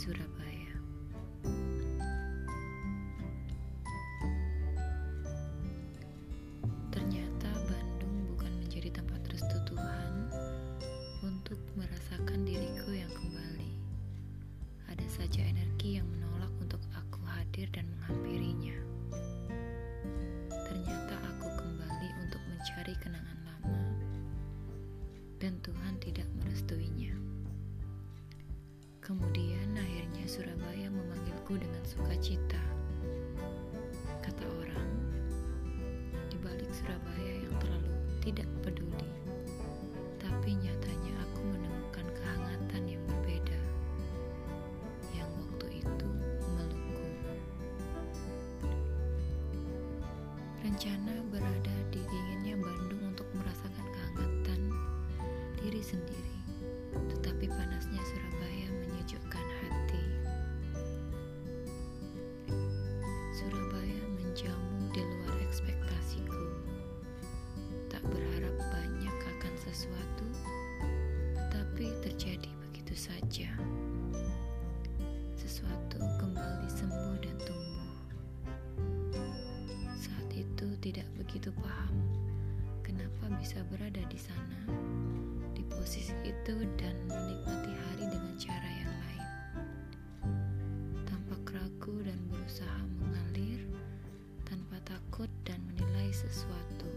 Surabaya. Ternyata Bandung bukan menjadi tempat restu Tuhan untuk merasakan diriku yang kembali. Ada saja energi yang menolak untuk aku hadir dan menghampirinya. Ternyata aku kembali untuk mencari kenangan lama dan Tuhan tidak merestuinya. Kemudian akhirnya Surabaya memanggilku dengan sukacita. Kata orang, di balik Surabaya yang terlalu tidak peduli, tapi nyatanya aku menemukan kehangatan yang berbeda yang waktu itu melukku. Rencana berada di dinginnya Bandung untuk merasakan kehangatan diri sendiri, tidak begitu paham kenapa bisa berada di sana, di posisi itu dan menikmati hari dengan cara yang lain. Tampak ragu dan berusaha mengalir tanpa takut dan menilai sesuatu.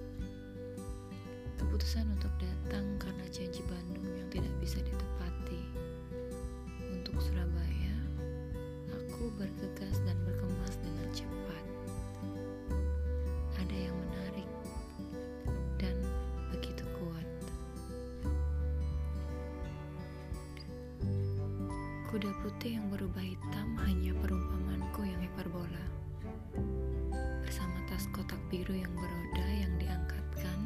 Keputusan untuk datang karena janji Bandung Kuda putih yang berubah hitam hanya perumpamanku yang hiperbola. Bersama tas kotak biru yang beroda yang diangkatkan,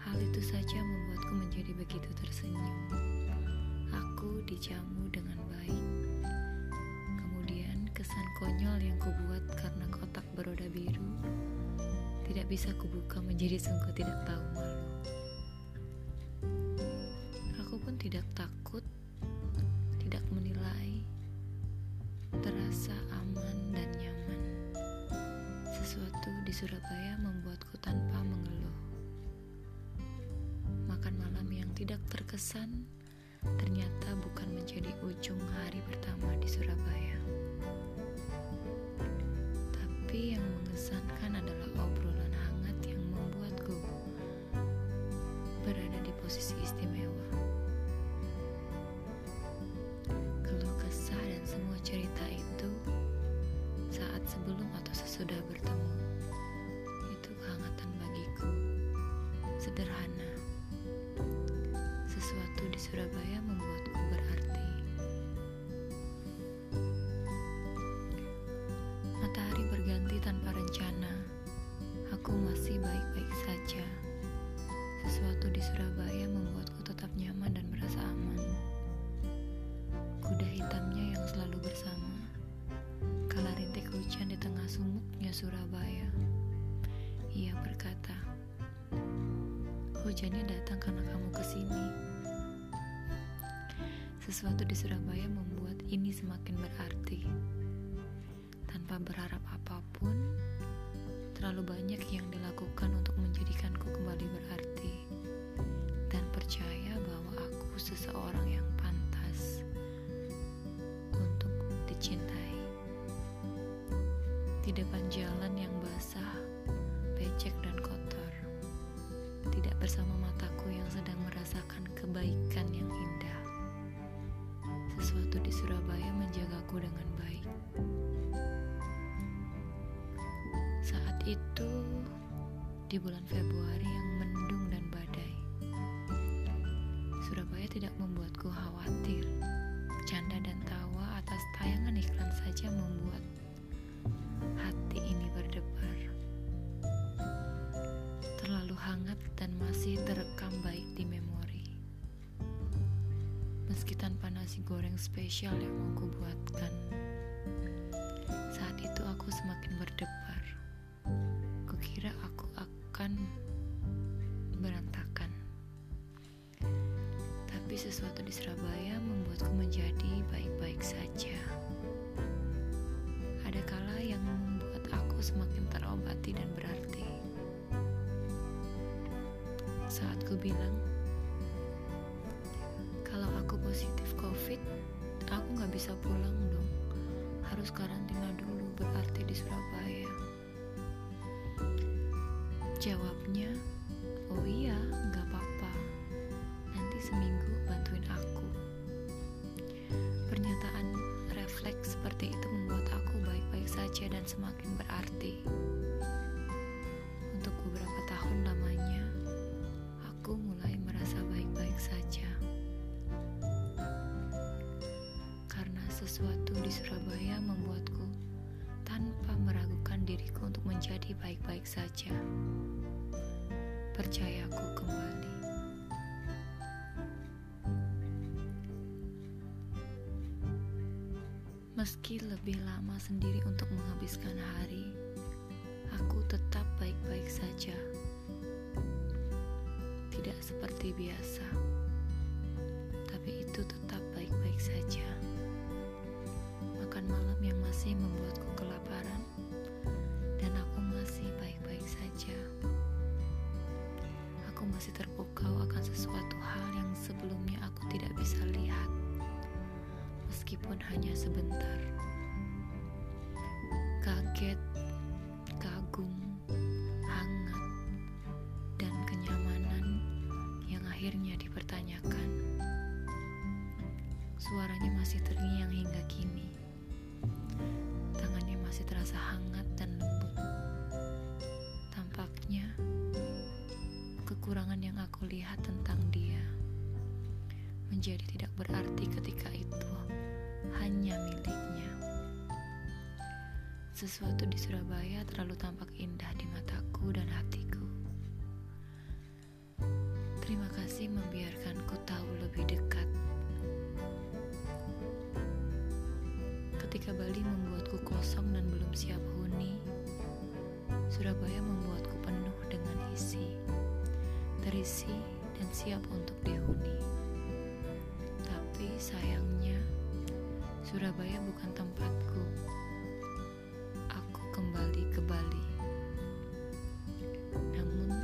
hal itu saja membuatku menjadi begitu tersenyum. Aku dijamu dengan baik. Kemudian kesan konyol yang kubuat karena kotak beroda biru tidak bisa kubuka menjadi sungguh tidak tahu malu. Aku pun tidak takut, terasa aman dan nyaman. Sesuatu di Surabaya membuatku tanpa mengeluh. Makan malam yang tidak terkesan ternyata bukan menjadi ujung hari pertama di Surabaya. Tapi yang mengesankan adalah obrolan hangat yang membuatku berada di posisi istimewa. Sesudah bertemu itu kehangatan bagiku. Sederhana. Sesuatu di Surabaya membuatku berarti. Matahari berganti tanpa rencana. Aku masih baik-baik saja. Sesuatu di Surabaya membuatku tetap nyaman dan Surabaya. Ia berkata, Hujannya datang karena kamu ke sini. Sesuatu di Surabaya membuat ini semakin berarti. Tanpa berharap apa pun, terlalu banyak yang dilakukan untuk menjadikanku kembali berarti. Dan percaya bahwa aku seseorang yang depan jalan yang basah, becek dan kotor. Tidak bersama mataku yang sedang merasakan kebaikan yang indah. Sesuatu di Surabaya menjagaku dengan baik. Saat itu, di bulan Februari yang mendung dan badai, Surabaya tidak membuatku khawatir. Goreng spesial yang mau kubuatkan. Saat itu aku semakin berdebar. Kukira aku akan berantakan. Tapi sesuatu di Surabaya membuatku menjadi baik-baik saja. Ada kala yang membuat aku semakin terobati dan berarti. Saat ku bilang, bisa pulang dong. Harus karantina dulu berarti di Surabaya. Jawabnya, oh iya, nggak apa-apa. Nanti seminggu bantuin aku. Pernyataan refleks seperti itu membuat aku baik-baik saja dan semakin berarti. Untuk beberapa tahun lamanya, di Surabaya membuatku tanpa meragukan diriku untuk menjadi baik-baik saja percayaku kembali. Meski lebih lama sendiri untuk menghabiskan hari, aku tetap baik-baik saja. Tidak seperti biasa, tapi itu tetap baik-baik saja. Makan malam yang masih membuatku kelaparan, dan aku masih baik-baik saja masih terpukau akan sesuatu hal yang sebelumnya aku tidak bisa lihat, meskipun hanya sebentar. Kaget, kagum, hangat, dan kenyamanan yang akhirnya dipertanyakan. Suaranya masih terngiang hingga kini. Tangannya masih terasa hangat dan lembut. Tampaknya kekurangan yang aku lihat tentang dia menjadi tidak berarti ketika itu hanya miliknya. Sesuatu di Surabaya terlalu tampak indah di mataku dan hatiku. Terima kasih membiarkanku tahu lebih dekat. Ketika Bali membuatku kosong dan belum siap huni, Surabaya membuatku penuh dengan isi terisi dan siap untuk dihuni. Tapi sayangnya, Surabaya bukan tempatku. Aku kembali ke Bali. Namun,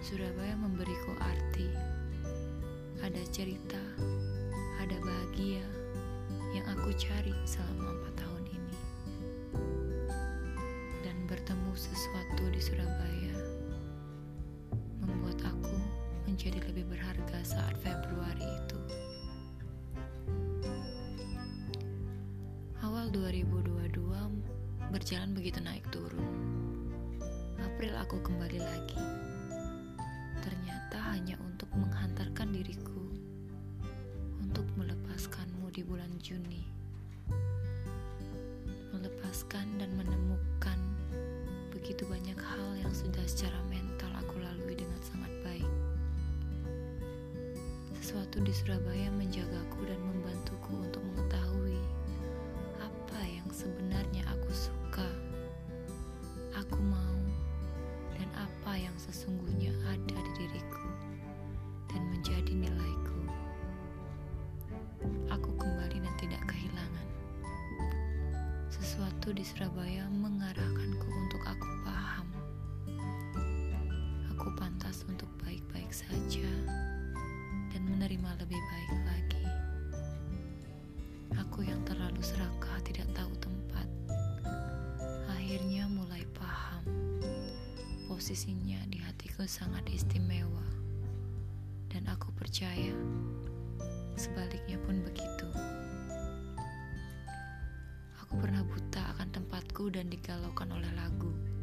Surabaya memberiku arti. Ada cerita, ada bahagia yang aku cari selama empat tahun ini. Dan bertemu sesuatu di Surabaya menjadi lebih berharga saat Februari itu. Awal 2022 berjalan begitu naik turun. April aku kembali lagi. Ternyata hanya untuk menghantarkan diriku untuk melepaskanmu di bulan Juni. Melepaskan dan menemukan begitu banyak hal yang sudah secara mental aku lalui dengan sangat baik. Sesuatu di Surabaya menjagaku dan membantuku untuk mengetahui apa yang sebenarnya aku suka, aku mau, dan apa yang sesungguhnya Sesuatu di Surabaya mengarahkanku untuk aku paham. Aku pantas untuk baik-baik saja menerima lebih baik lagi. Aku yang terlalu serakah tidak tahu tempat, akhirnya mulai paham. Posisinya di hatiku sangat istimewa, dan aku percaya sebaliknya pun begitu. Aku pernah buta tempatku dan digalaukan oleh lagu.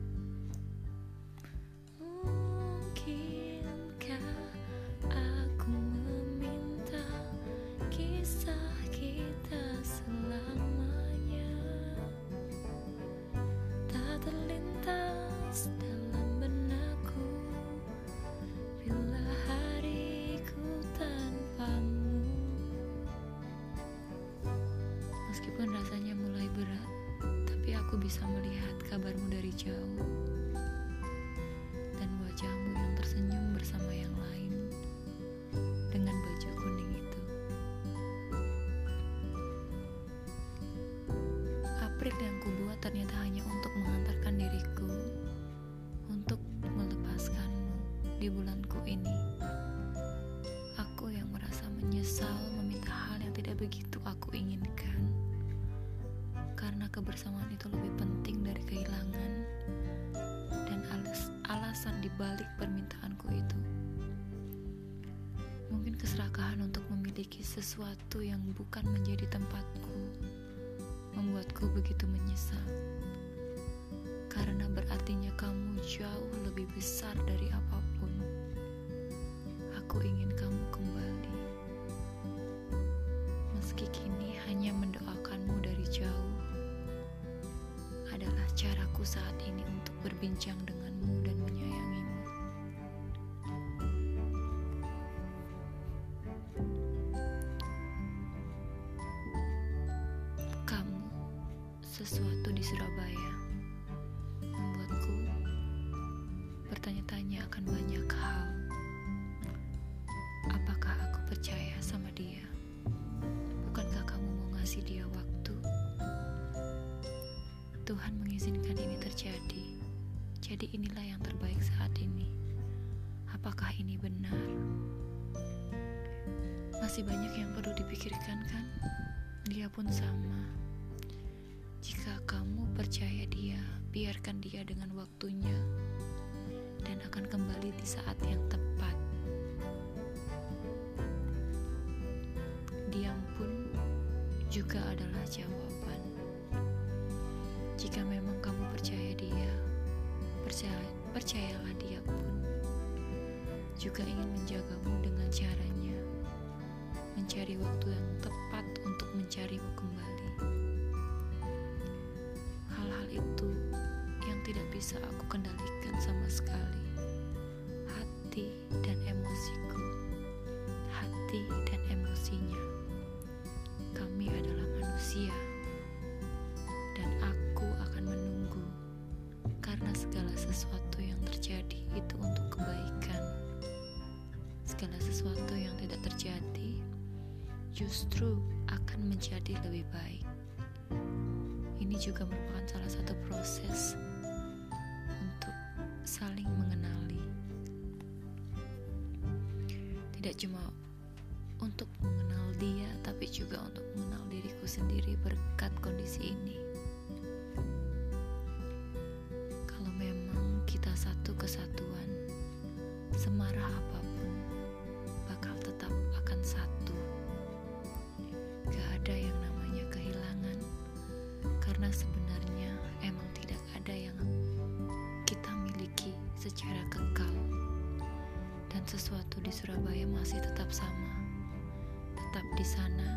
Kecil yang kubuat ternyata hanya untuk mengantarkan diriku untuk melepaskanmu di bulanku ini. Aku yang merasa menyesal meminta hal yang tidak begitu aku inginkan. Karena kebersamaan itu lebih penting dari kehilangan dan alas alasan dibalik permintaanku itu. Mungkin keserakahan untuk memiliki sesuatu yang bukan menjadi tempatku membuatku begitu menyesal. Karena berartinya kamu jauh lebih besar dari apa pun. Aku ingin kamu kembali. Meski kini hanya mendoakanmu dari jauh adalah caraku saat ini untuk berbincang denganmu Surabaya membuatku bertanya-tanya akan banyak hal. Apakah aku percaya sama dia? Bukankah kamu mau ngasih dia waktu? Tuhan mengizinkan ini terjadi. Jadi inilah yang terbaik saat ini. Apakah ini benar? Masih banyak yang perlu dipikirkan kan? Dia pun sama. Percaya dia, biarkan dia dengan waktunya dan akan kembali di saat yang tepat. Diam pun juga adalah jawaban. Jika memang kamu percaya dia, percaya, percayalah dia pun juga ingin menjagamu dengan caranya, mencari waktu yang tepat untuk mencarimu kembali bisa aku kendalikan sama sekali. Hati dan emosiku, hati dan emosinya. Kami adalah manusia, dan aku akan menunggu karena segala sesuatu yang terjadi itu untuk kebaikan. Segala sesuatu yang tidak terjadi justru akan menjadi lebih baik ini juga merupakan salah satu proses saling mengenali. Tidak cuma untuk mengenal dia, tapi juga untuk mengenal diriku sendiri berkat kondisi ini. Kalau memang kita satu kesatuan, semarah apa pun bakal tetap akan satu. Gak ada yang namanya kehilangan karena sebenarnya emang tidak ada yang secara kekal dan sesuatu di Surabaya masih tetap sama tetap di sana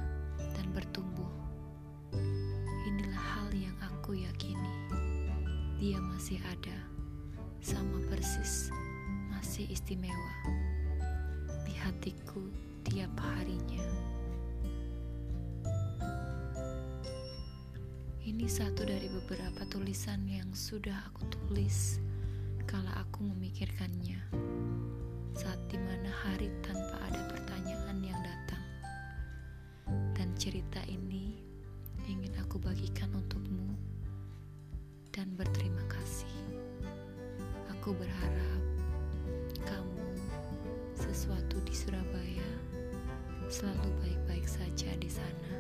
dan bertumbuh. Inilah hal yang aku yakini. Dia masih ada sama persis masih istimewa. Di hatiku tiap harinya. Ini satu dari beberapa tulisan yang sudah aku tulis kala aku memikirkannya saat di mana hari tanpa ada pertanyaan yang datang. Dan cerita ini ingin aku bagikan untukmu dan berterima kasih. Aku berharap kamu sesuatu di Surabaya selalu baik-baik saja di sana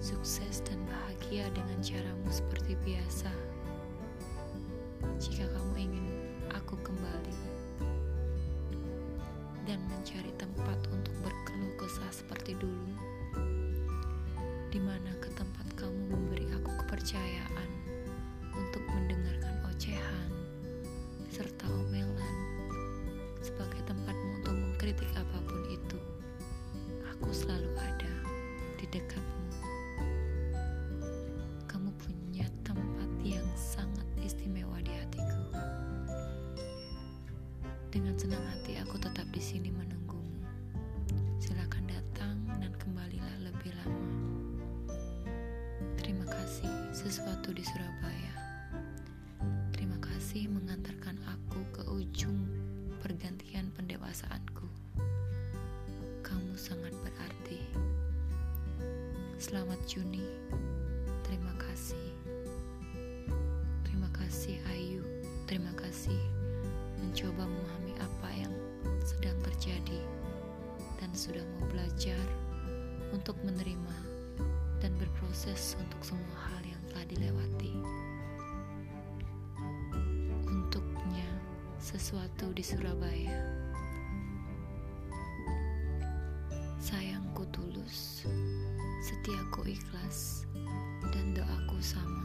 sukses dan bahagia dengan caramu seperti biasa. Jika kamu ingin aku kembali dan mencari tempat untuk berkeluh kesah seperti dulu, senang hati aku tetap di sini menunggumu. Silakan datang dan kembalilah lebih lama. Terima kasih sesuatu di Surabaya. Terima kasih mengantarkan aku ke ujung pergantian pendewasaanku. Kamu sangat berarti. Selamat Juni. Terima kasih. Terima kasih Ayu. Terima kasih mencoba sudah mau belajar untuk menerima dan berproses untuk semua hal yang telah dilewati. Untuknya, sesuatu di Surabaya. Sayangku tulus, setiaku ikhlas, dan doaku sama.